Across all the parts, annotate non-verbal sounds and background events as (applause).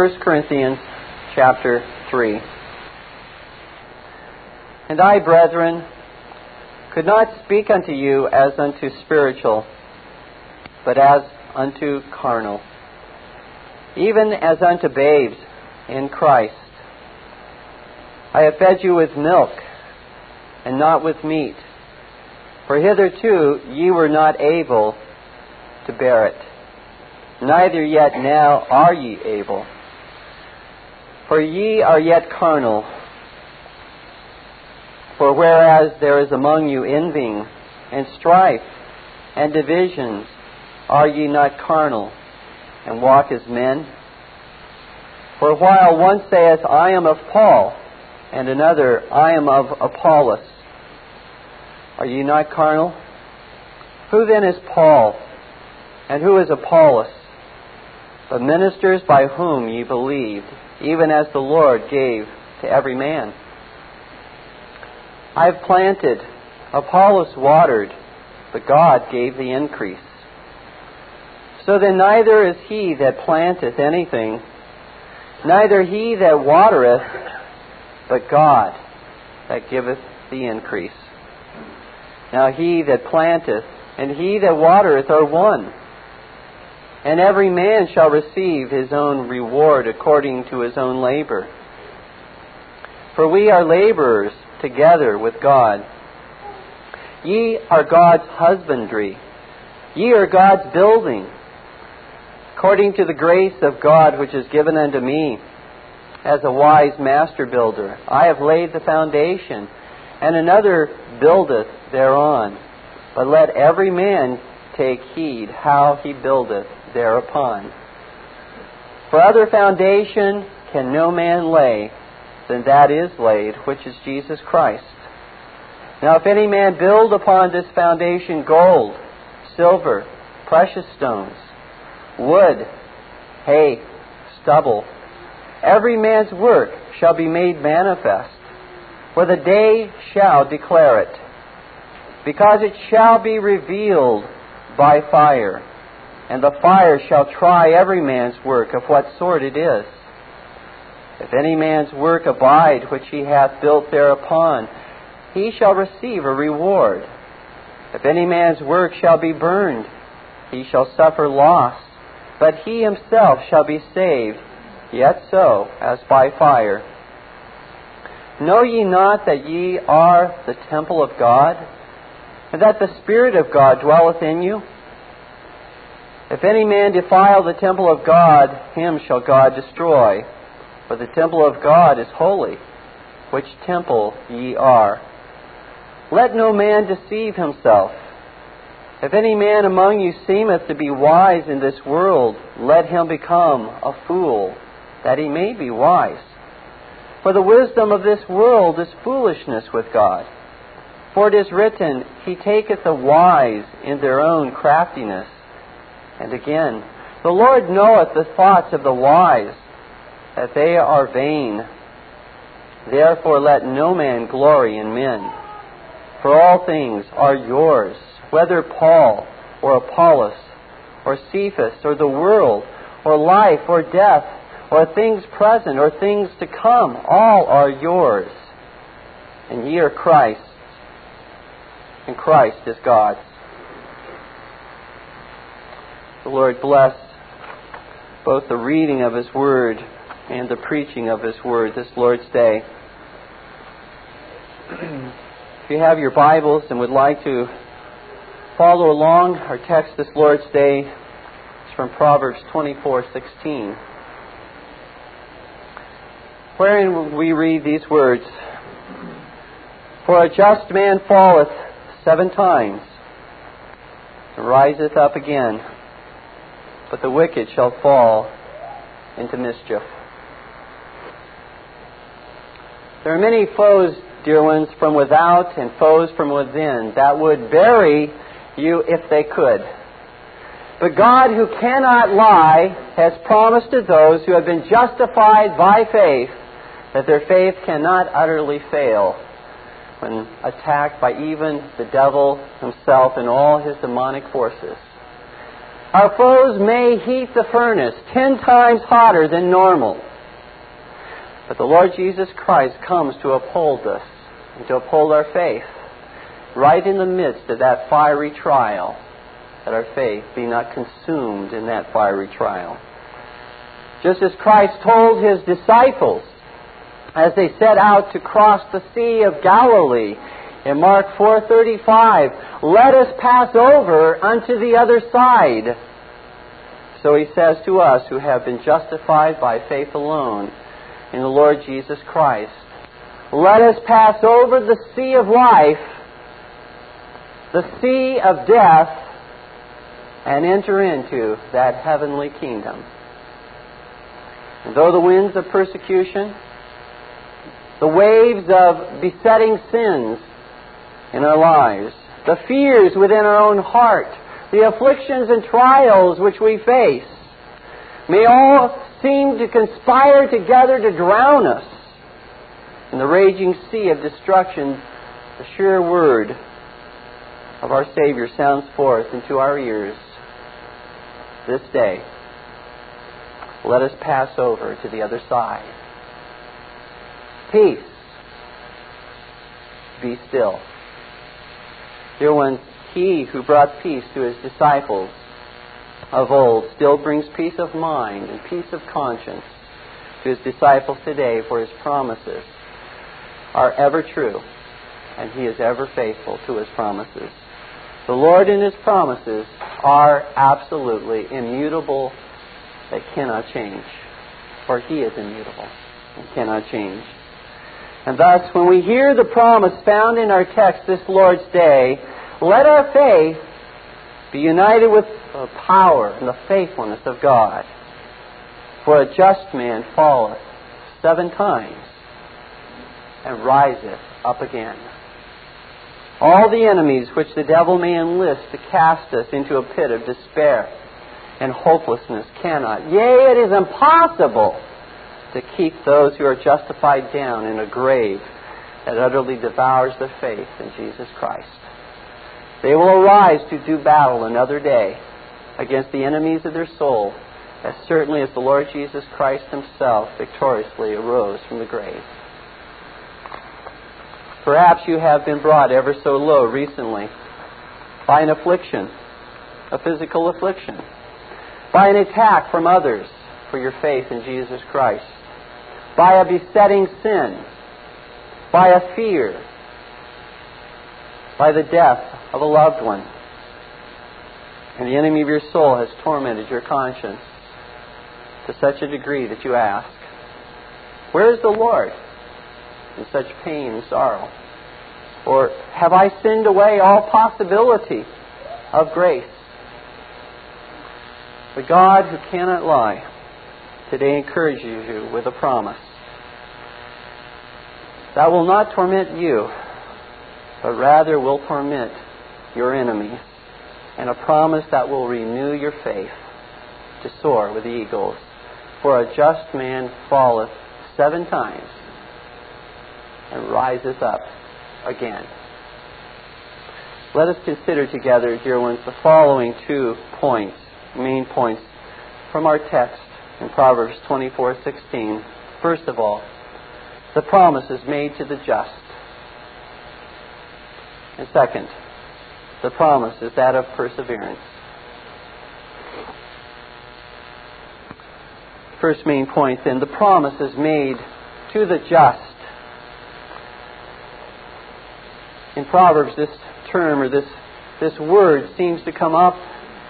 1 Corinthians chapter 3. And I, brethren, could not speak unto you as unto spiritual, but as unto carnal, even as unto babes in Christ. I have fed you with milk, and not with meat, for hitherto ye were not able to bear it, neither yet now are ye able. For ye are yet carnal. For whereas there is among you envying and strife and divisions, are ye not carnal and walk as men? For while one saith, I am of Paul, and another, I am of Apollos, are ye not carnal? Who then is Paul, and who is Apollos? But ministers by whom ye believed, even as the Lord gave to every man. I have planted, Apollos watered, but God gave the increase. So then neither is he that planteth anything, neither he that watereth, but God that giveth the increase. Now he that planteth and he that watereth are one. And every man shall receive his own reward according to his own labor. For we are laborers together with God. Ye are God's husbandry. Ye are God's building. According to the grace of God which is given unto me, as a wise master builder, I have laid the foundation, and another buildeth thereon. But let every man take heed how he buildeth thereupon. For other foundation can no man lay than that is laid, which is Jesus Christ. Now, if any man build upon this foundation gold, silver, precious stones, wood, hay, stubble, every man's work shall be made manifest, for the day shall declare it, because it shall be revealed by fire and the fire shall try every man's work of what sort it is. If any man's work abide which he hath built thereupon, he shall receive a reward. If any man's work shall be burned, he shall suffer loss, but he himself shall be saved, yet so as by fire. Know ye not that ye are the temple of God, and that the Spirit of God dwelleth in you? If any man defile the temple of God, him shall God destroy. For the temple of God is holy, which temple ye are. Let no man deceive himself. If any man among you seemeth to be wise in this world, let him become a fool, that he may be wise. For the wisdom of this world is foolishness with God. For it is written, He taketh the wise in their own craftiness. And again, the Lord knoweth the thoughts of the wise, that they are vain. Therefore let no man glory in men. For all things are yours, whether Paul or Apollos or Cephas or the world or life or death or things present or things to come, all are yours. And ye are Christ's, and Christ is God's. The Lord bless both the reading of His Word and the preaching of His Word this Lord's Day. (clears throat) if you have your Bibles and would like to follow along, our text this Lord's Day is from Proverbs 24:16, wherein we read these words: "For a just man falleth seven times, and riseth up again." But the wicked shall fall into mischief. There are many foes, dear ones, from without and foes from within that would bury you if they could. But God, who cannot lie, has promised to those who have been justified by faith that their faith cannot utterly fail when attacked by even the devil himself and all his demonic forces. Our foes may heat the furnace ten times hotter than normal. But the Lord Jesus Christ comes to uphold us and to uphold our faith right in the midst of that fiery trial, that our faith be not consumed in that fiery trial. Just as Christ told his disciples as they set out to cross the Sea of Galilee in Mark 4:35, "Let us pass over unto the other side." So he says to us who have been justified by faith alone in the Lord Jesus Christ, "Let us pass over the sea of life, the sea of death, and enter into that heavenly kingdom." And though the winds of persecution, the waves of besetting sins in our lives, the fears within our own heart, the afflictions and trials which we face, may all seem to conspire together to drown us in the raging sea of destruction, the sure word of our Savior sounds forth into our ears this day. Let us pass over to the other side. Peace. Be still. Dear ones, he who brought peace to his disciples of old still brings peace of mind and peace of conscience to his disciples today, for his promises are ever true, and he is ever faithful to his promises. The Lord and his promises are absolutely immutable they cannot change, for He is immutable and cannot change. And thus, when we hear the promise found in our text this Lord's Day, let our faith be united with the power and the faithfulness of God. For a just man falleth seven times and riseth up again. All the enemies which the devil may enlist to cast us into a pit of despair and hopelessness cannot. Yea, it is impossible to keep those who are justified down in a grave that utterly devours their faith in Jesus Christ. They will arise to do battle another day against the enemies of their soul, as certainly as the Lord Jesus Christ himself victoriously arose from the grave. Perhaps you have been brought ever so low recently by an affliction, a physical affliction by an attack from others for your faith in Jesus Christ, by a besetting sin, by a fear, by the death of a loved one. And the enemy of your soul has tormented your conscience to such a degree that you ask, Where is the Lord in such pain and sorrow? Or have I sinned away all possibility of grace? The God who cannot lie today encourages you with a promise that will not torment you, but rather will torment your enemy, and a promise that will renew your faith to soar with the eagles. For a just man falleth seven times and riseth up again. Let us consider together, dear ones, the following two points main points from our text in Proverbs 24:16. First of all, the promise is made to the just. And second, the promise is that of perseverance. First main point then, the promise is made to the just. In Proverbs, this term or this, this word seems to come up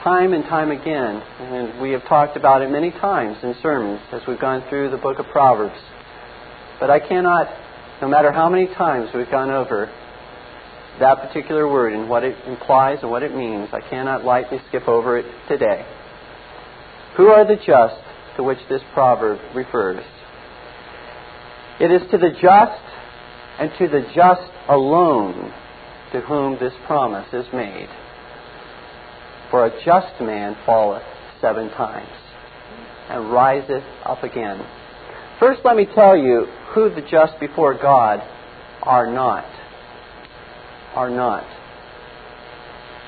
time and time again, and we have talked about it many times in sermons as we've gone through the book of Proverbs. But I cannot, no matter how many times we've gone over that particular word and what it implies and what it means, I cannot lightly skip over it today. Who are the just to which this proverb refers? It is to the just and to the just alone to whom this promise is made. For a just man falleth seven times and riseth up again. First, let me tell you who the just before God are not. Are not.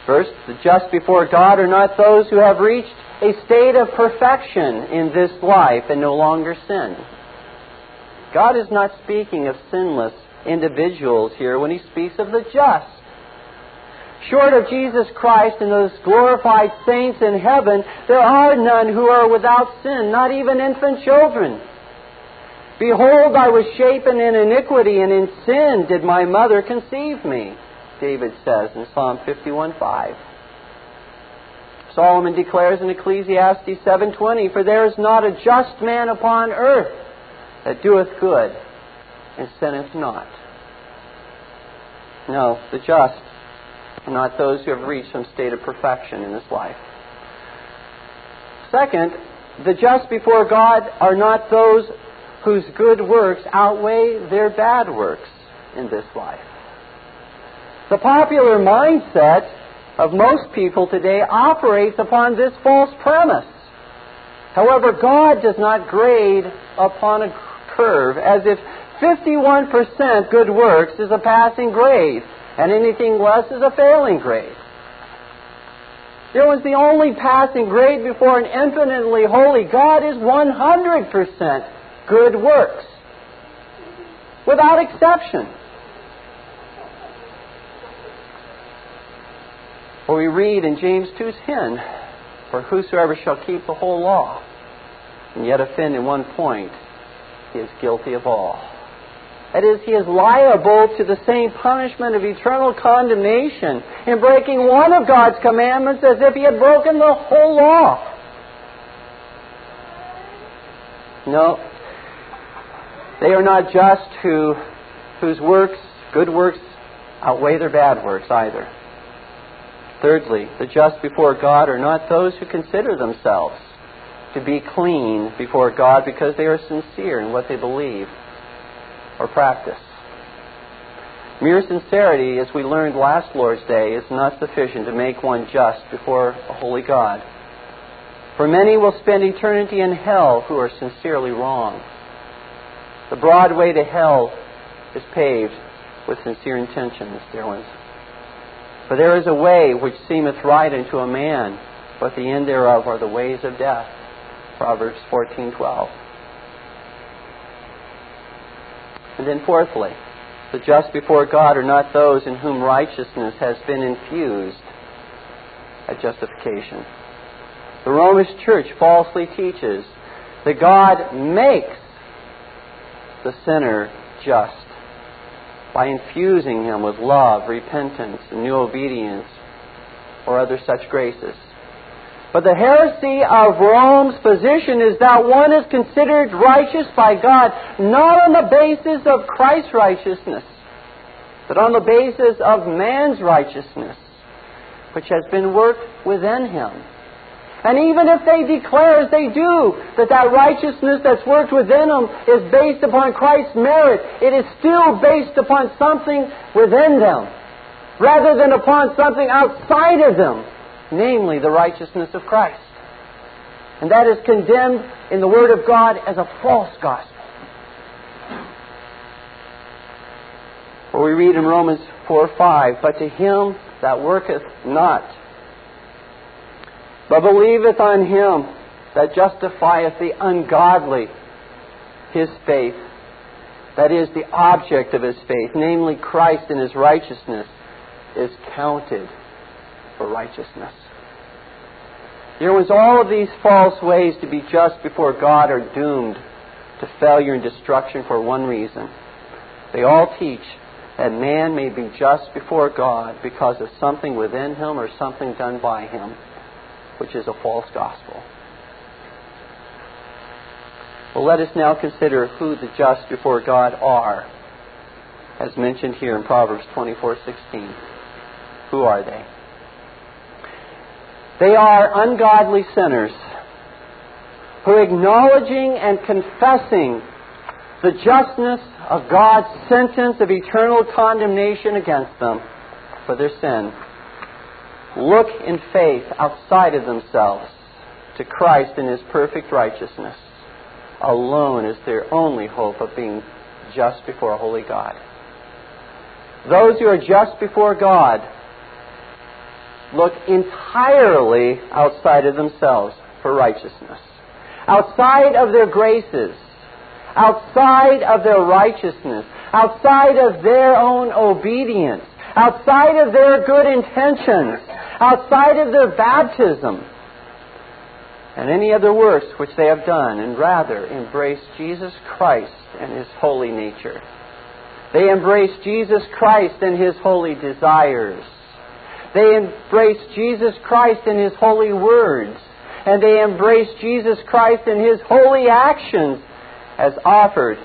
First, the just before God are not those who have reached a state of perfection in this life and no longer sin. God is not speaking of sinless individuals here when he speaks of the just. Short of Jesus Christ and those glorified saints in heaven, there are none who are without sin, not even infant children. Behold, I was shapen in iniquity, and in sin did my mother conceive me, David says in Psalm 51:5. Solomon declares in Ecclesiastes 7:20, "For there is not a just man upon earth that doeth good and sinneth not." No, the just are not those who have reached some state of perfection in this life. Second, the just before God are not those whose good works outweigh their bad works in this life. The popular mindset of most people today operates upon this false premise. However, God does not grade upon a curve as if 51% good works is a passing grade and anything less is a failing grade. There was the only passing grade before an infinitely holy God is 100% good works. Without exception. For we read in James 2:10, For whosoever shall keep the whole law, and yet offend in one point, he is guilty of all. That is, he is liable to the same punishment of eternal condemnation in breaking one of God's commandments as if he had broken the whole law. No, they are not just who, whose works, good works, outweigh their bad works either. Thirdly, the just before God are not those who consider themselves to be clean before God because they are sincere in what they believe or practice. Mere sincerity, as we learned last Lord's Day, is not sufficient to make one just before a holy God. For many will spend eternity in hell who are sincerely wrong. The broad way to hell is paved with sincere intentions, dear ones. For there is a way which seemeth right unto a man, but the end thereof are the ways of death. Proverbs 14:12. And then fourthly, the just before God are not those in whom righteousness has been infused at justification. The Romish church falsely teaches that God makes the sinner just by infusing him with love, repentance, and new obedience, or other such graces. But the heresy of Rome's position is that one is considered righteous by God not on the basis of Christ's righteousness, but on the basis of man's righteousness, which has been worked within him. And even if they declare, as they do, that that righteousness that's worked within them is based upon Christ's merit, it is still based upon something within them, rather than upon something outside of them, namely the righteousness of Christ. And that is condemned in the Word of God as a false gospel. For we read in Romans 4 5, But to him that worketh not, but believeth on him that justifieth the ungodly, his faith, that is the object of his faith, namely Christ and his righteousness, is counted for righteousness. There was all of these false ways to be just before God are doomed to failure and destruction for one reason. They all teach that man may be just before God because of something within him or something done by him which is a false gospel. Well, let us now consider who the just before God are, as mentioned here in Proverbs 24:16. Who are they? They are ungodly sinners who, acknowledging and confessing the justness of God's sentence of eternal condemnation against them for their sin, look in faith outside of themselves to Christ in His perfect righteousness alone is their only hope of being just before a holy God. Those who are just before God look entirely outside of themselves for righteousness, outside of their graces, outside of their righteousness, outside of their own obedience, outside of their good intentions, outside of their baptism, and any other works which they have done, and rather embrace Jesus Christ and His holy nature. They embrace Jesus Christ and His holy desires. They embrace Jesus Christ in His holy words. And they embrace Jesus Christ in His holy actions as offered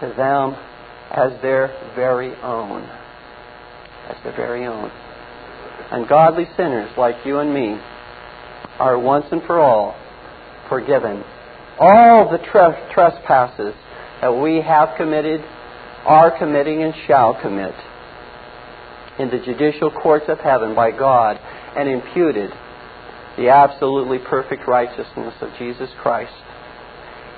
to them as their very own. As their very own. Ungodly sinners like you and me are once and for all forgiven. All the tre- trespasses that we have committed, are committing, and shall commit in the judicial courts of heaven by God and imputed the absolutely perfect righteousness of Jesus Christ.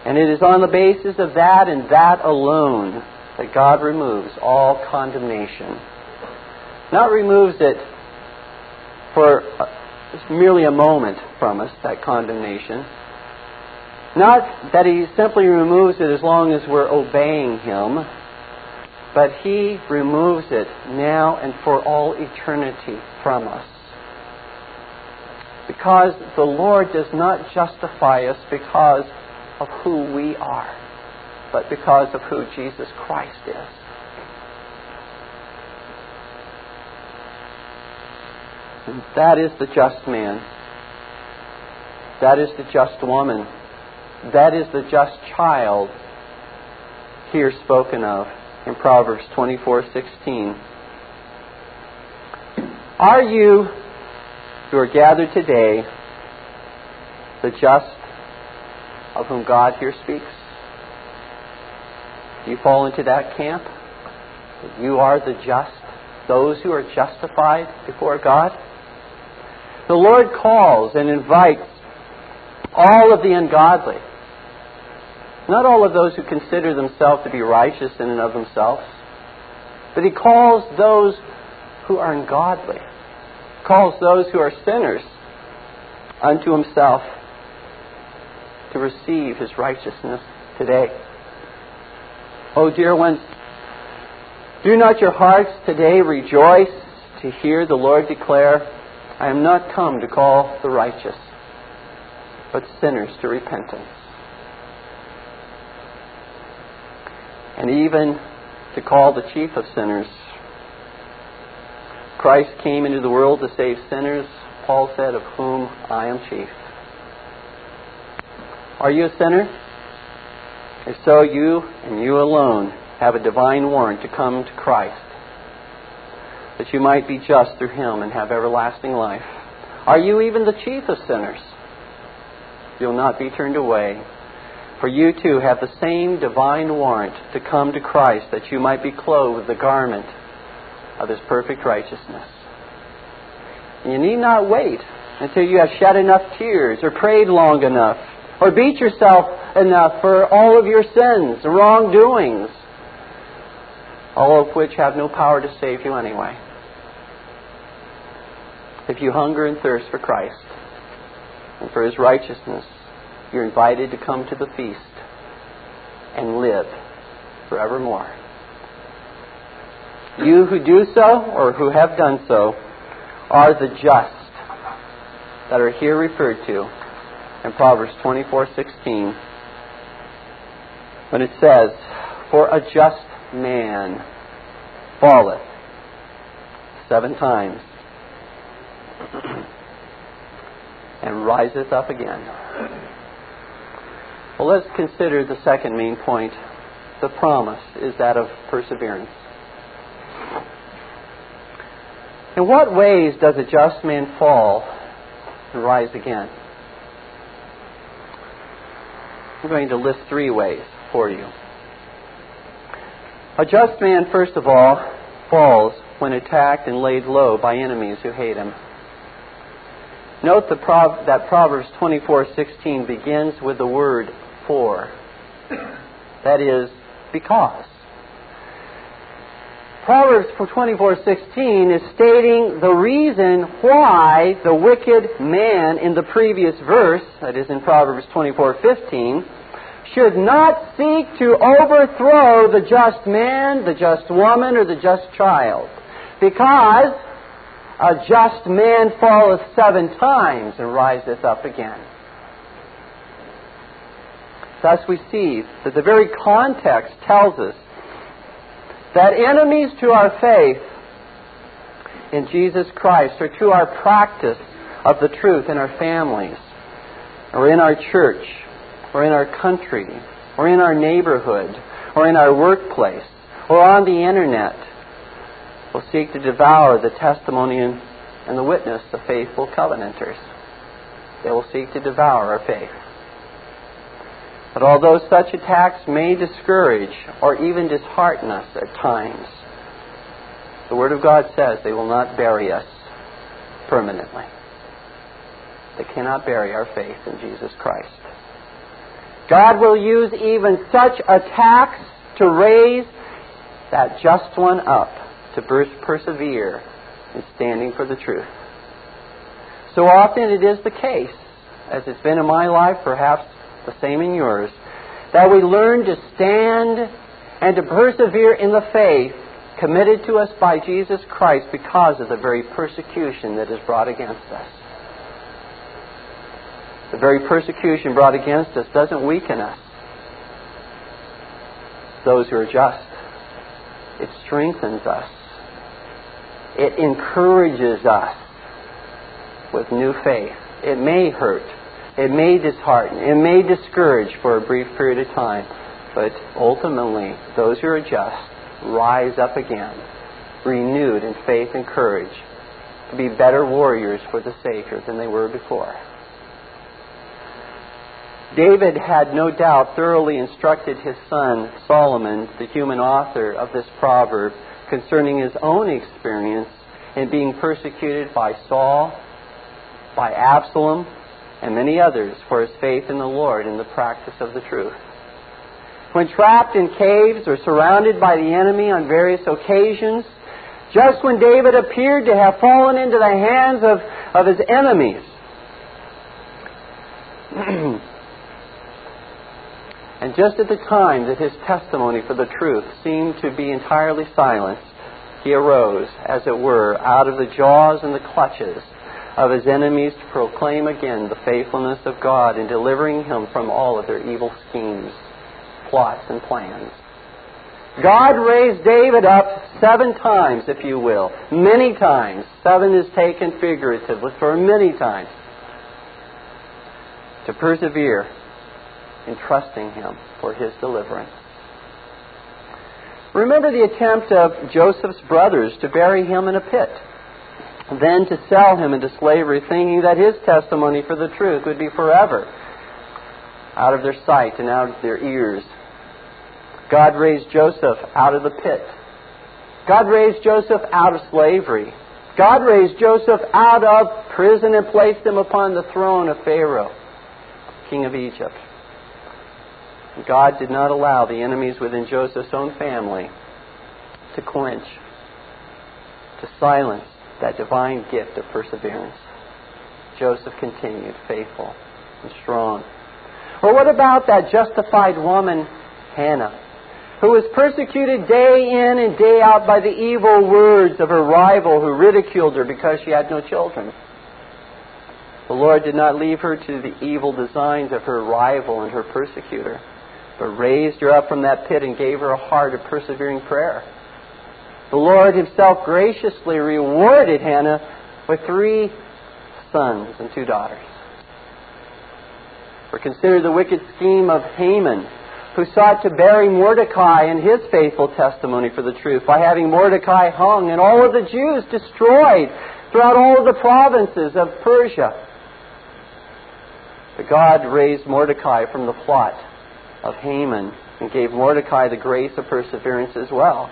And it is on the basis of that and that alone that God removes all condemnation. Not removes it for uh, merely a moment from us, that condemnation. Not that He simply removes it as long as we're obeying Him, but He removes it now and for all eternity from us. Because the Lord does not justify us because of who we are, but because of who Jesus Christ is. And that is the just man. That is the just woman. That is the just child here spoken of in Proverbs 24:16. Are you who are gathered today the just of whom God here speaks? Do you fall into that camp? You are the just, those who are justified before God? The Lord calls and invites all of the ungodly, not all of those who consider themselves to be righteous in and of themselves, but He calls those who are ungodly, calls those who are sinners unto Himself to receive His righteousness today. Oh, dear ones, do not your hearts today rejoice to hear the Lord declare, I am not come to call the righteous, but sinners to repentance. And even to call the chief of sinners. Christ came into the world to save sinners, Paul said, of whom I am chief. Are you a sinner? If so, you and you alone have a divine warrant to come to Christ that you might be just through him and have everlasting life. Are you even the chief of sinners? You'll not be turned away. For you too have the same divine warrant to come to Christ that you might be clothed with the garment of his perfect righteousness. And you need not wait until you have shed enough tears or prayed long enough or beat yourself enough for all of your sins, wrongdoings, all of which have no power to save you anyway. If you hunger and thirst for Christ and for His righteousness, you're invited to come to the feast and live forevermore. You who do so or who have done so are the just that are here referred to in Proverbs 24:16 when it says, "For a just man falleth seven times and riseth up again. Well, let's consider the second main point. The promise is that of perseverance. In what ways does a just man fall and rise again? I'm going to list three ways for you. A just man, first of all, falls when attacked and laid low by enemies who hate him. Note that Proverbs 24:16 begins with the word "for." That is, because. Proverbs 24:16 is stating the reason why the wicked man in the previous verse, that is in Proverbs 24:15, should not seek to overthrow the just man, the just woman, or the just child. Because a just man falleth seven times and riseth up again. Thus we see that the very context tells us that enemies to our faith in Jesus Christ or to our practice of the truth in our families or in our church or in our country or in our neighborhood or in our workplace or on the internet will seek to devour the testimony and the witness of faithful covenanters. They will seek to devour our faith. But although such attacks may discourage or even dishearten us at times, the Word of God says they will not bury us permanently. They cannot bury our faith in Jesus Christ. God will use even such attacks to raise that just one up to persevere in standing for the truth. So often it is the case, as it's been in my life, perhaps the same in yours, that we learn to stand and to persevere in the faith committed to us by Jesus Christ because of the very persecution that is brought against us. The very persecution brought against us doesn't weaken us. Those who are just. It strengthens us. It encourages us with new faith. It may hurt. It may dishearten. It may discourage for a brief period of time. But ultimately, those who are just rise up again, renewed in faith and courage, to be better warriors for the Savior than they were before. David had no doubt thoroughly instructed his son Solomon, the human author of this proverb, concerning his own experience in being persecuted by Saul, by Absalom, and many others for his faith in the Lord and the practice of the truth. When trapped in caves or surrounded by the enemy on various occasions, just when David appeared to have fallen into the hands of, of his enemies, (clears throat) and just at the time that his testimony for the truth seemed to be entirely silenced, he arose, as it were, out of the jaws and the clutches of his enemies to proclaim again the faithfulness of God in delivering him from all of their evil schemes, plots, and plans. God raised David up seven times, if you will. Many times. Seven is taken figuratively for many times. To persevere in trusting Him for His deliverance. Remember the attempt of Joseph's brothers to bury him in a pit then to sell him into slavery, thinking that his testimony for the truth would be forever out of their sight and out of their ears. God raised Joseph out of the pit. God raised Joseph out of slavery. God raised Joseph out of prison and placed him upon the throne of Pharaoh, king of Egypt. God did not allow the enemies within Joseph's own family to quench, to silence that divine gift of perseverance. Joseph continued faithful and strong. Or what about that justified woman, Hannah, who was persecuted day in and day out by the evil words of her rival who ridiculed her because she had no children? The Lord did not leave her to the evil designs of her rival and her persecutor, but raised her up from that pit and gave her a heart of persevering prayer. The Lord Himself graciously rewarded Hannah with three sons and two daughters. Or consider the wicked scheme of Haman, who sought to bury Mordecai and his faithful testimony for the truth by having Mordecai hung and all of the Jews destroyed throughout all of the provinces of Persia. But God raised Mordecai from the plot of Haman and gave Mordecai the grace of perseverance as well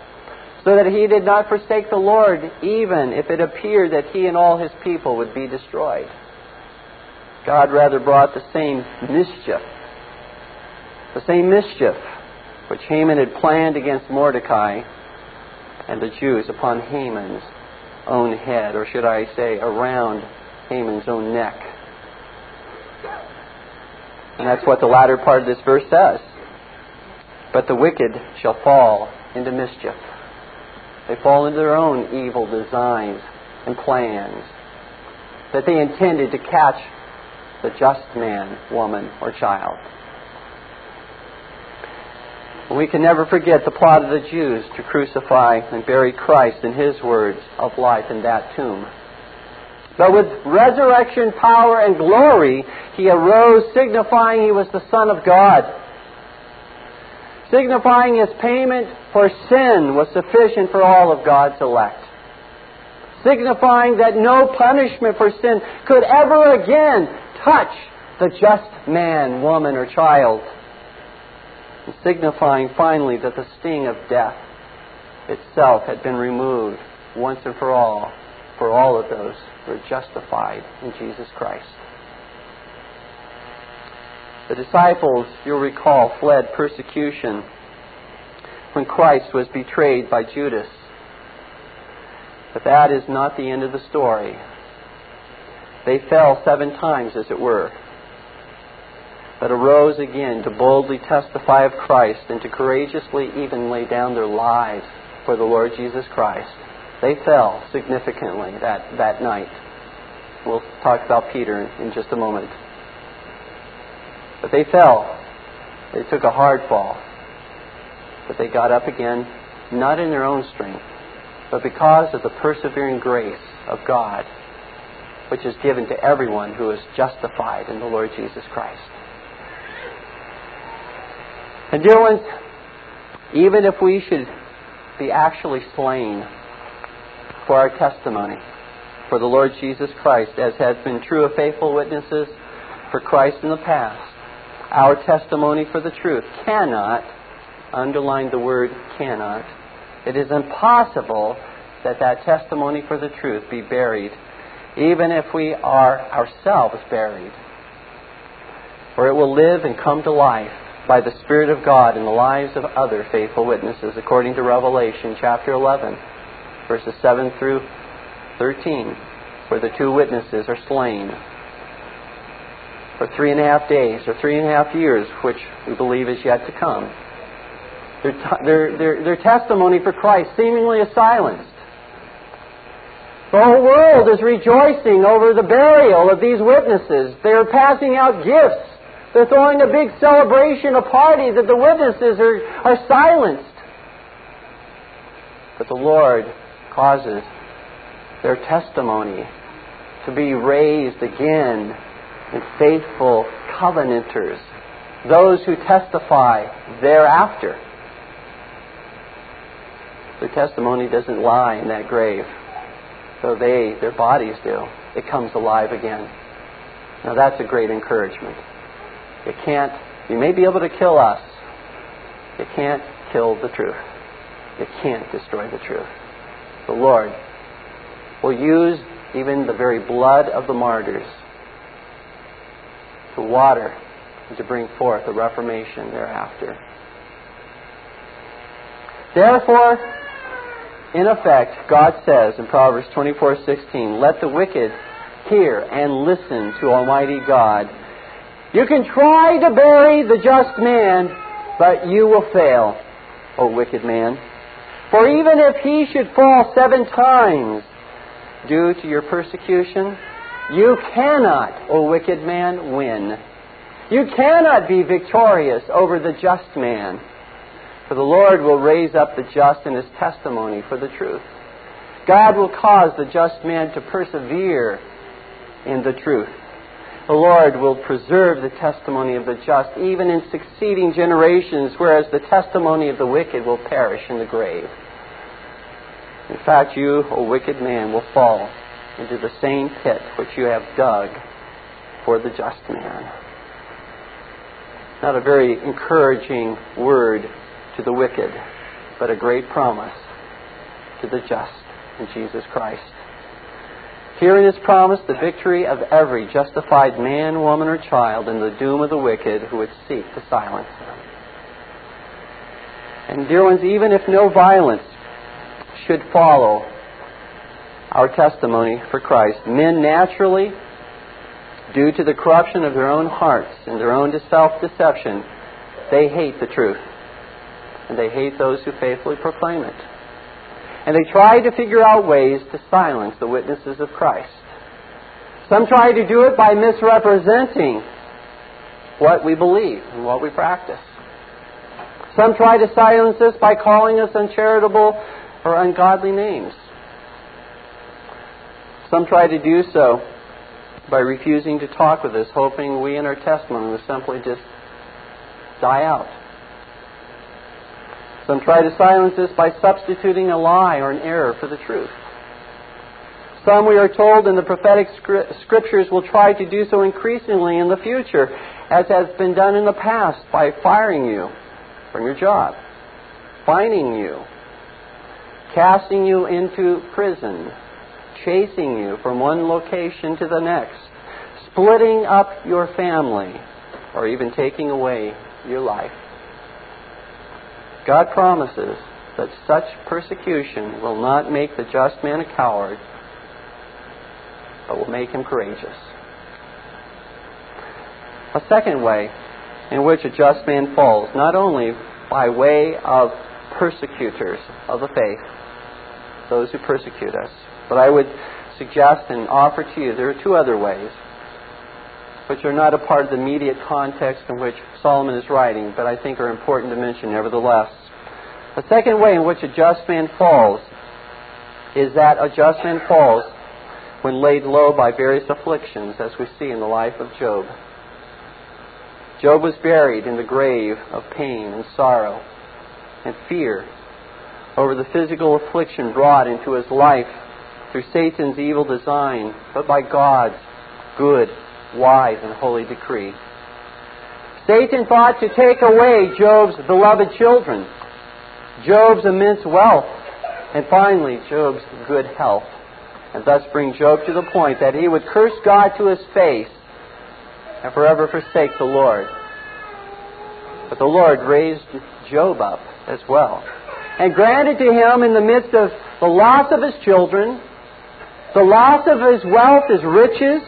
so that he did not forsake the Lord, even if it appeared that he and all his people would be destroyed. God rather brought the same mischief, the same mischief which Haman had planned against Mordecai and the Jews upon Haman's own head, or should I say, around Haman's own neck. And that's what the latter part of this verse says. But the wicked shall fall into mischief. They fall into their own evil designs and plans that they intended to catch the just man, woman, or child. We can never forget the plot of the Jews to crucify and bury Christ in his words of life in that tomb. But with resurrection power and glory, he arose, signifying he was the Son of God. Signifying his payment for sin was sufficient for all of God's elect. Signifying that no punishment for sin could ever again touch the just man, woman, or child signifying finally that the sting of death itself had been removed once and for all for all of those who are justified in Jesus Christ. The disciples, you'll recall, fled persecution when Christ was betrayed by Judas. But that is not the end of the story. They fell seven times, as it were but arose again to boldly testify of Christ and to courageously even lay down their lives for the Lord Jesus Christ. They fell significantly that, that night. We'll talk about Peter in, just a moment. But they fell. They took a hard fall. But they got up again, not in their own strength, but because of the persevering grace of God, which is given to everyone who is justified in the Lord Jesus Christ. And dear ones, even if we should be actually slain for our testimony for the Lord Jesus Christ, as has been true of faithful witnesses for Christ in the past, our testimony for the truth cannot, underline the word cannot, it is impossible that that testimony for the truth be buried, even if we are ourselves buried. For it will live and come to life by the Spirit of God in the lives of other faithful witnesses, according to Revelation chapter 11, verses 7 through 13, where the two witnesses are slain for three and a half days or three and a half years, which we believe is yet to come. Their, t- their, their, their testimony for Christ seemingly is silenced. The whole world is rejoicing over the burial of these witnesses. They are passing out gifts they're throwing a big celebration, a party that the witnesses are, are silenced. But the Lord causes their testimony to be raised again in faithful covenanters, those who testify thereafter. Their testimony doesn't lie in that grave, though they, their bodies do. It comes alive again. Now that's a great encouragement. You can't, you may be able to kill us. You can't kill the truth. You can't destroy the truth. The Lord will use even the very blood of the martyrs to water and to bring forth a reformation thereafter. Therefore, in effect, God says in Proverbs 24:16, "Let the wicked hear and listen to Almighty God." You can try to bury the just man, but you will fail, O wicked man. For even if he should fall seven times due to your persecution, you cannot, O wicked man, win. You cannot be victorious over the just man. For the Lord will raise up the just in his testimony for the truth. God will cause the just man to persevere in the truth. The Lord will preserve the testimony of the just even in succeeding generations, whereas the testimony of the wicked will perish in the grave. In fact, you, O wicked man, will fall into the same pit which you have dug for the just man. Not a very encouraging word to the wicked, but a great promise to the just in Jesus Christ. Herein is promised the victory of every justified man, woman, or child, in the doom of the wicked who would seek to silence them. And, dear ones, even if no violence should follow our testimony for Christ. Men naturally, due to the corruption of their own hearts and their own self deception, they hate the truth. And they hate those who faithfully proclaim it. And they try to figure out ways to silence the witnesses of Christ. Some try to do it by misrepresenting what we believe and what we practice. Some try to silence us by calling us uncharitable or ungodly names. Some try to do so by refusing to talk with us, hoping we and our testimony will simply just die out. Some try to silence us by substituting a lie or an error for the truth. Some, we are told in the prophetic scriptures, will try to do so increasingly in the future, as has been done in the past by firing you from your job, fining you, casting you into prison, chasing you from one location to the next, splitting up your family, or even taking away your life. God promises that such persecution will not make the just man a coward, but will make him courageous. A second way in which a just man falls, not only by way of persecutors of the faith, those who persecute us, but I would suggest and offer to you there are two other ways which are not a part of the immediate context in which Solomon is writing, but I think are important to mention nevertheless. The second way in which a just man falls is that a just man falls when laid low by various afflictions, as we see in the life of Job. Job was buried in the grave of pain and sorrow and fear over the physical affliction brought into his life through Satan's evil design, but by God's good, wise, and holy decree. Satan thought to take away Job's beloved children, Job's immense wealth, and finally Job's good health, and thus bring Job to the point that he would curse God to his face and forever forsake the Lord. But the Lord raised Job up as well and granted to him in the midst of the loss of his children, the loss of his wealth, his riches,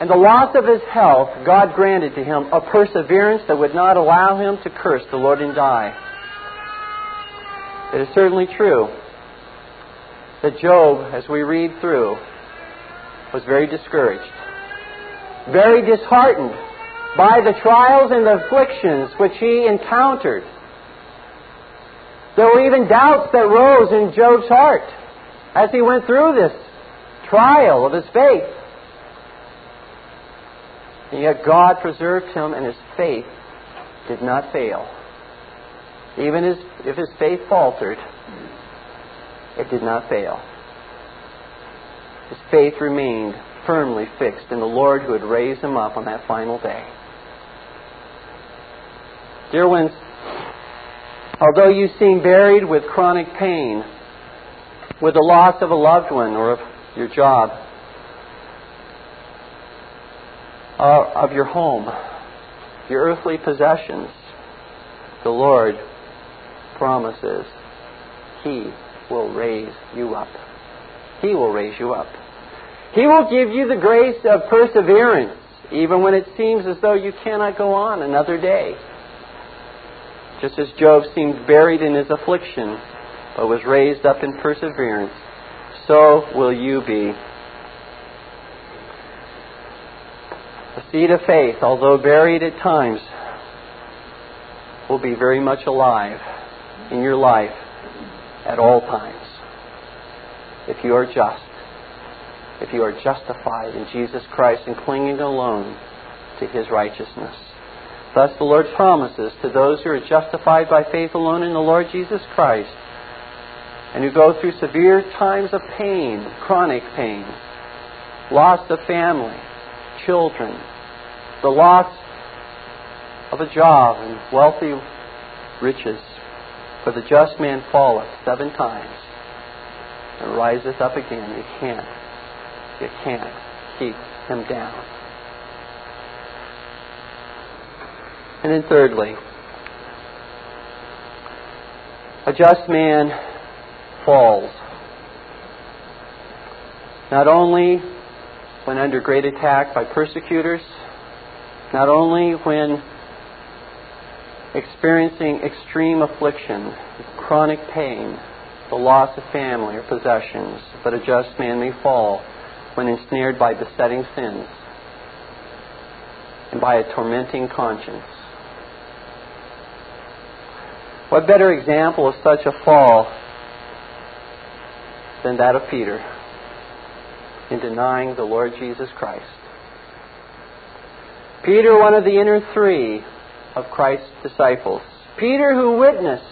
and the loss of his health, God granted to him a perseverance that would not allow him to curse the Lord and die. It is certainly true that Job, as we read through, was very discouraged very disheartened by the trials and the afflictions which he encountered. There were even doubts that rose in Job's heart as he went through this trial of his faith. And yet God preserved him and his faith did not fail. Even his, if his faith faltered, it did not fail. His faith remained firmly fixed in the Lord who had raised him up on that final day. Dear ones, although you seem buried with chronic pain, with the loss of a loved one or of your job, uh, of your home, your earthly possessions, the Lord promises He will raise you up. He will raise you up. He will give you the grace of perseverance, even when it seems as though you cannot go on another day. Just as Job seemed buried in his affliction, but was raised up in perseverance, so will you be. The seed of faith, although buried at times, will be very much alive in your life at all times if you are just if you are justified in Jesus Christ and clinging alone to his righteousness. Thus the Lord promises to those who are justified by faith alone in the Lord Jesus Christ and who go through severe times of pain, chronic pain, loss of family, children, the loss of a job and wealthy riches. For the just man falleth seven times and riseth up again. He can't you can't keep him down. And then, thirdly, a just man falls. Not only when under great attack by persecutors, not only when experiencing extreme affliction, chronic pain, the loss of family or possessions, but a just man may fall when ensnared by besetting sins and by a tormenting conscience. What better example of such a fall than that of Peter in denying the Lord Jesus Christ? Peter, one of the inner three of Christ's disciples. Peter, who witnessed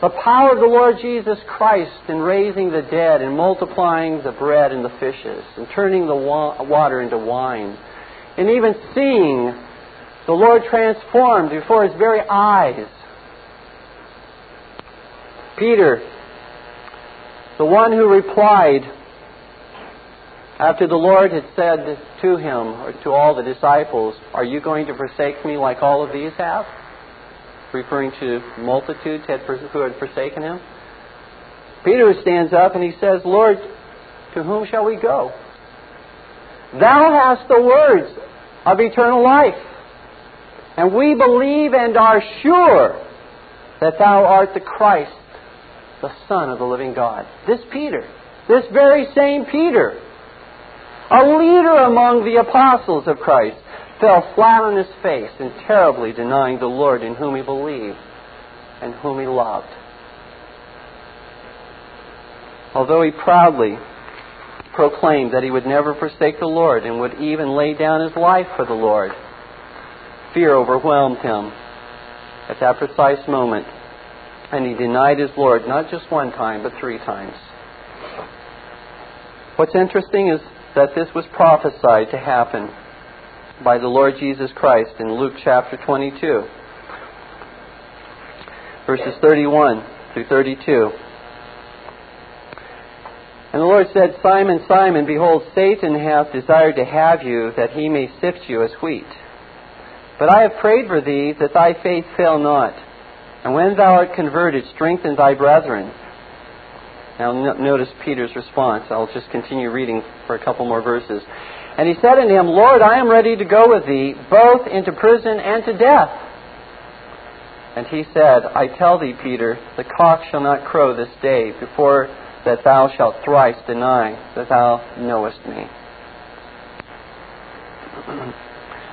the power of the Lord Jesus Christ in raising the dead and multiplying the bread and the fishes and turning the wa- water into wine and even seeing the Lord transformed before his very eyes. Peter, the one who replied after the Lord had said to him or to all the disciples, Are you going to forsake me like all of these have? Referring to multitudes who had forsaken him. Peter stands up and he says, Lord, to whom shall we go? Thou hast the words of eternal life. And we believe and are sure that thou art the Christ, the Son of the living God. This Peter, this very same Peter, a leader among the apostles of Christ, fell flat on his face and terribly denying the Lord in whom he believed and whom he loved. Although he proudly proclaimed that he would never forsake the Lord and would even lay down his life for the Lord. Fear overwhelmed him at that precise moment, and he denied his Lord not just one time, but three times. What's interesting is that this was prophesied to happen by the Lord Jesus Christ in Luke chapter 22, verses 31 through 32. And the Lord said, Simon, Simon, behold, Satan hath desired to have you, that he may sift you as wheat. But I have prayed for thee, that thy faith fail not. And when thou art converted, strengthen thy brethren. Now notice Peter's response. I'll just continue reading for a couple more verses. And he said unto him, Lord, I am ready to go with thee, both into prison and to death. And he said, I tell thee, Peter, the cock shall not crow this day before that thou shalt thrice deny that thou knowest me. (clears throat)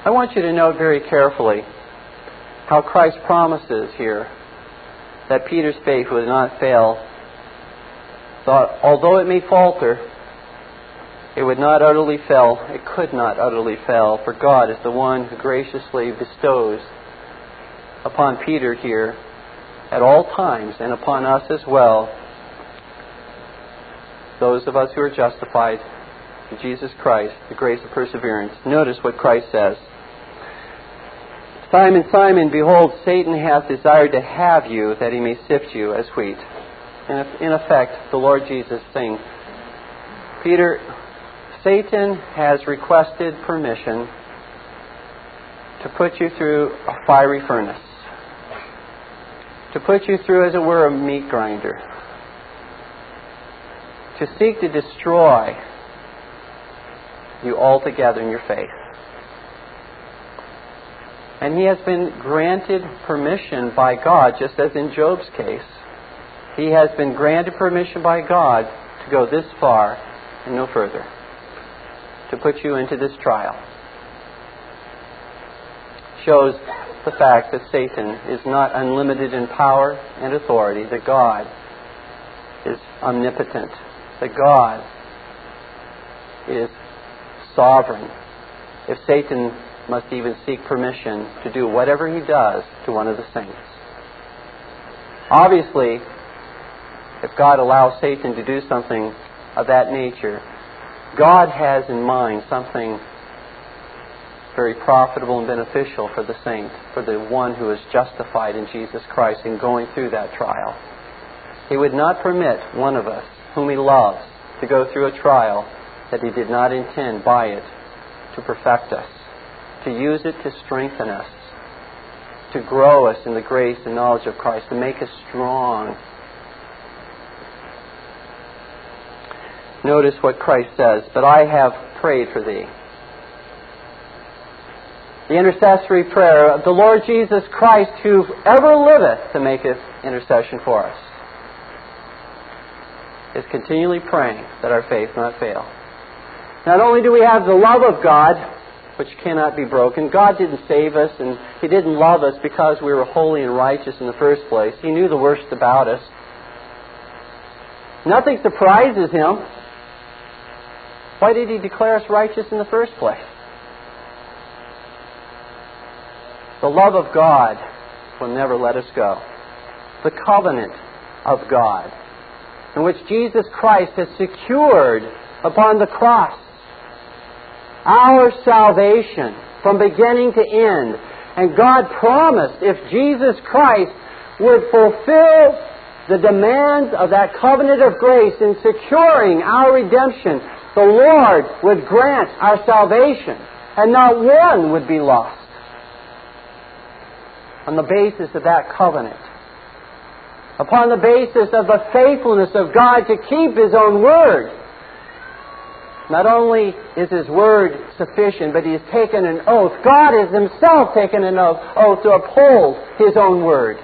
I want you to note very carefully how Christ promises here that Peter's faith would not fail. Thought, although it may falter, it would not utterly fail. It could not utterly fail, for God is the one who graciously bestows upon Peter here at all times and upon us as well those of us who are justified in Jesus Christ, the grace of perseverance. Notice what Christ says. Simon, Simon, behold, Satan hath desired to have you that he may sift you as wheat. And in effect, the Lord Jesus saying, Peter, Satan has requested permission to put you through a fiery furnace, to put you through, as it were, a meat grinder to seek to destroy you altogether in your faith. And he has been granted permission by God, just as in Job's case. He has been granted permission by God to go this far and no further, to put you into this trial. Shows the fact that Satan is not unlimited in power and authority, that God is omnipotent that God is sovereign. If Satan must even seek permission to do whatever he does to one of the saints. Obviously, if God allows Satan to do something of that nature, God has in mind something very profitable and beneficial for the saint, for the one who is justified in Jesus Christ in going through that trial. He would not permit one of us whom he loves, to go through a trial that he did not intend by it to perfect us, to use it to strengthen us, to grow us in the grace and knowledge of Christ, to make us strong Notice what Christ says, but I have prayed for thee. The intercessory prayer of the Lord Jesus Christ, who ever liveth to make his intercession for us, is continually praying that our faith not fail. Not only do we have the love of God, which cannot be broken, God didn't save us and He didn't love us because we were holy and righteous in the first place. He knew the worst about us. Nothing surprises Him. Why did He declare us righteous in the first place? The love of God will never let us go. The covenant of God, in which Jesus Christ has secured upon the cross our salvation from beginning to end. And God promised if Jesus Christ would fulfill the demands of that covenant of grace in securing our redemption, the Lord would grant our salvation, and not one would be lost. On the basis of that covenant, upon the basis of the faithfulness of God to keep His own word, not only is His Word sufficient, but He has taken an oath. God has Himself taken an oath, oath to uphold His own Word.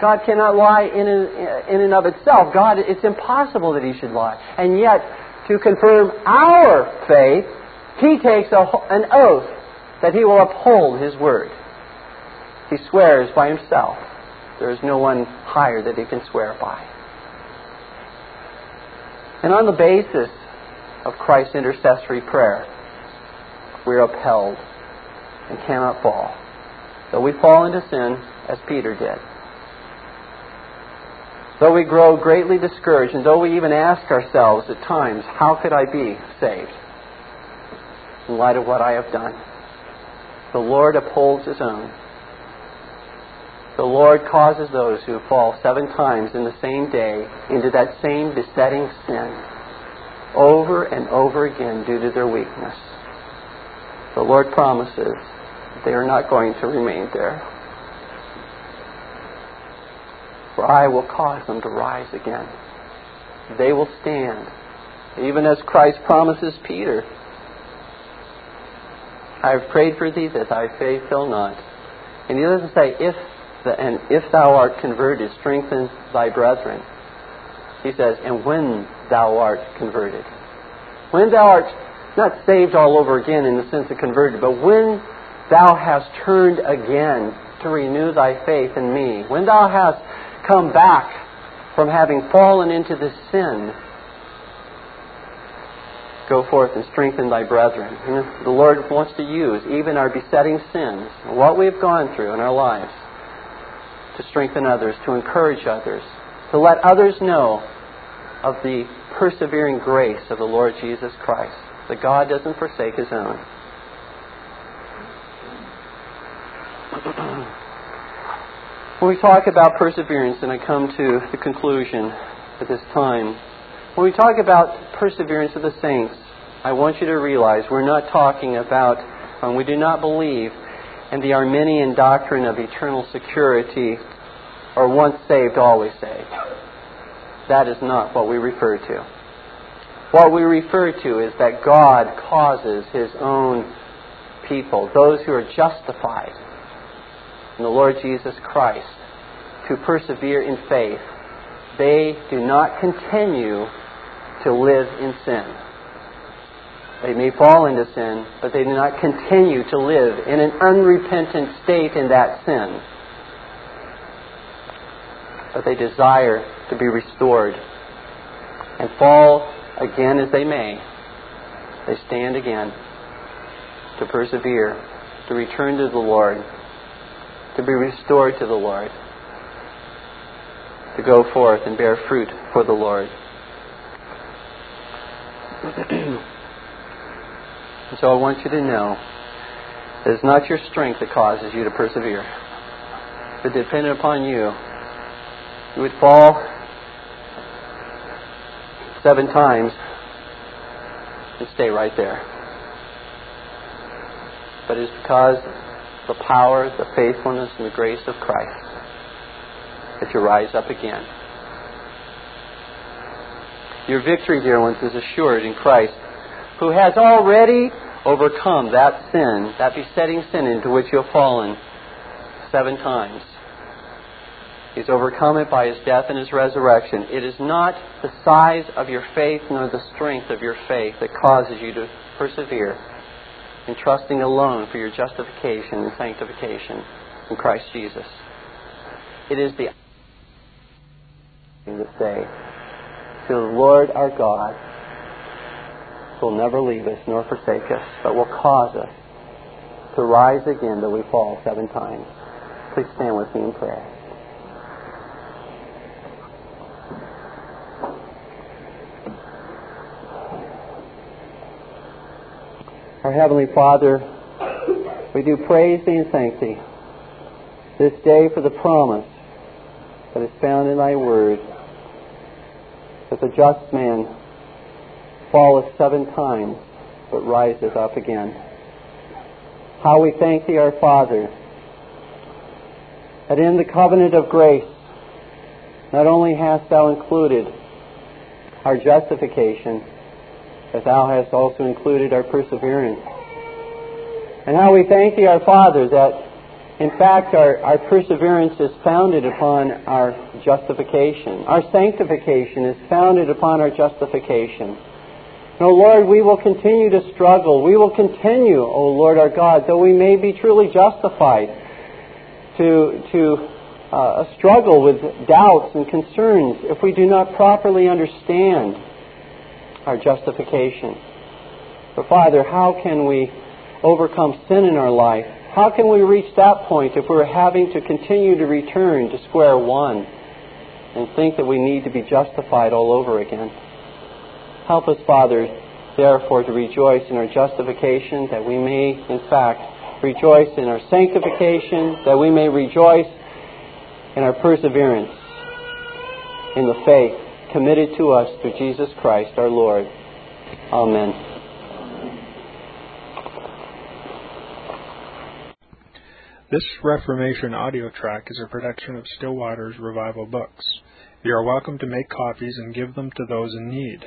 God cannot lie in and, in and of itself. God, it's impossible that He should lie. And yet, to confirm our faith, He takes a, an oath that He will uphold His Word. He swears by Himself. There is no one higher that He can swear by. And on the basis of Christ's intercessory prayer, we're upheld and cannot fall. Though we fall into sin, as Peter did. Though we grow greatly discouraged, and though we even ask ourselves at times, how could I be saved? In light of what I have done. The Lord upholds His own. The Lord causes those who fall seven times in the same day into that same besetting sin over and over again due to their weakness. The Lord promises they are not going to remain there. For I will cause them to rise again. They will stand, even as Christ promises Peter. I have prayed for thee that thy faith fail not. And he doesn't say, if the, and if thou art converted, strengthen thy brethren. He says, and when thou art converted. When thou art not saved all over again in the sense of converted, but when thou hast turned again to renew thy faith in me, when thou hast come back from having fallen into this sin, go forth and strengthen thy brethren. And the Lord wants to use even our besetting sins, what we have gone through in our lives, to strengthen others, to encourage others, to let others know of the persevering grace of the Lord Jesus Christ, that God doesn't forsake his own. (clears throat) when we talk about perseverance, and I come to the conclusion at this time, when we talk about perseverance of the saints, I want you to realize we're not talking about, um, we do not believe in the Arminian doctrine of eternal security or once saved, always saved. That is not what we refer to. What we refer to is that God causes His own people, those who are justified in the Lord Jesus Christ, to persevere in faith. They do not continue to live in sin. They may fall into sin, but they do not continue to live in an unrepentant state in that sin. But they desire to be restored. And fall again as they may, they stand again to persevere, to return to the Lord, to be restored to the Lord, to go forth and bear fruit for the Lord. and (clears throat) so I want you to know that it's not your strength that causes you to persevere. If it depended upon you, you would fall seven times and stay right there. But it's because the power, the faithfulness, and the grace of Christ that you rise up again. Your victory, dear ones, is assured in Christ, who has already overcome that sin, that besetting sin into which you have fallen seven times. He's overcome it by his death and his resurrection. It is not the size of your faith nor the strength of your faith that causes you to persevere in trusting alone for your justification and sanctification in Christ Jesus. It is the thing to say to the Lord our God will never leave us nor forsake us, but will cause us to rise again though we fall seven times. Please stand with me in prayer. Our Heavenly Father, we do praise Thee and thank Thee this day for the promise that is found in Thy Word that the just man falleth seven times but riseth up again. How we thank Thee, our Father, that in the covenant of grace, not only hast Thou included our justification, but Thou hast also included our perseverance. And how we thank Thee, our Father, that in fact, our, our perseverance is founded upon our justification. Our sanctification is founded upon our justification. And, O Lord, we will continue to struggle. We will continue, O Lord our God, though we may be truly justified, to, to uh, struggle with doubts and concerns if we do not properly understand our justification. But, Father, how can we overcome sin in our life? How can we reach that point if we're having to continue to return to square one and think that we need to be justified all over again? Help us, Father, therefore, to rejoice in our justification, that we may, in fact, rejoice in our sanctification, that we may rejoice in our perseverance in the faith committed to us through Jesus Christ our Lord. Amen. This Reformation audio track is a production of Still Waters Revival Books. You are welcome to make copies and give them to those in need.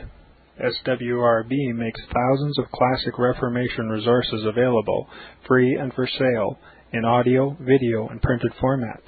SWRB makes thousands of classic Reformation resources available, free and for sale, in audio, video, and printed formats.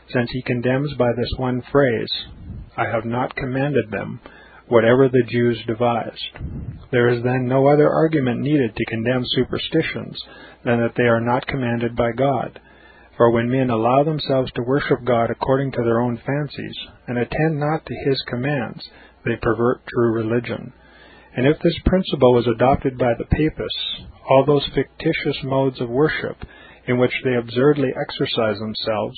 since he condemns by this one phrase, I have not commanded them, whatever the Jews devised. There is then no other argument needed to condemn superstitions than that they are not commanded by God. For when men allow themselves to worship God according to their own fancies, and attend not to his commands, they pervert true religion. And if this principle was adopted by the papists, all those fictitious modes of worship in which they absurdly exercise themselves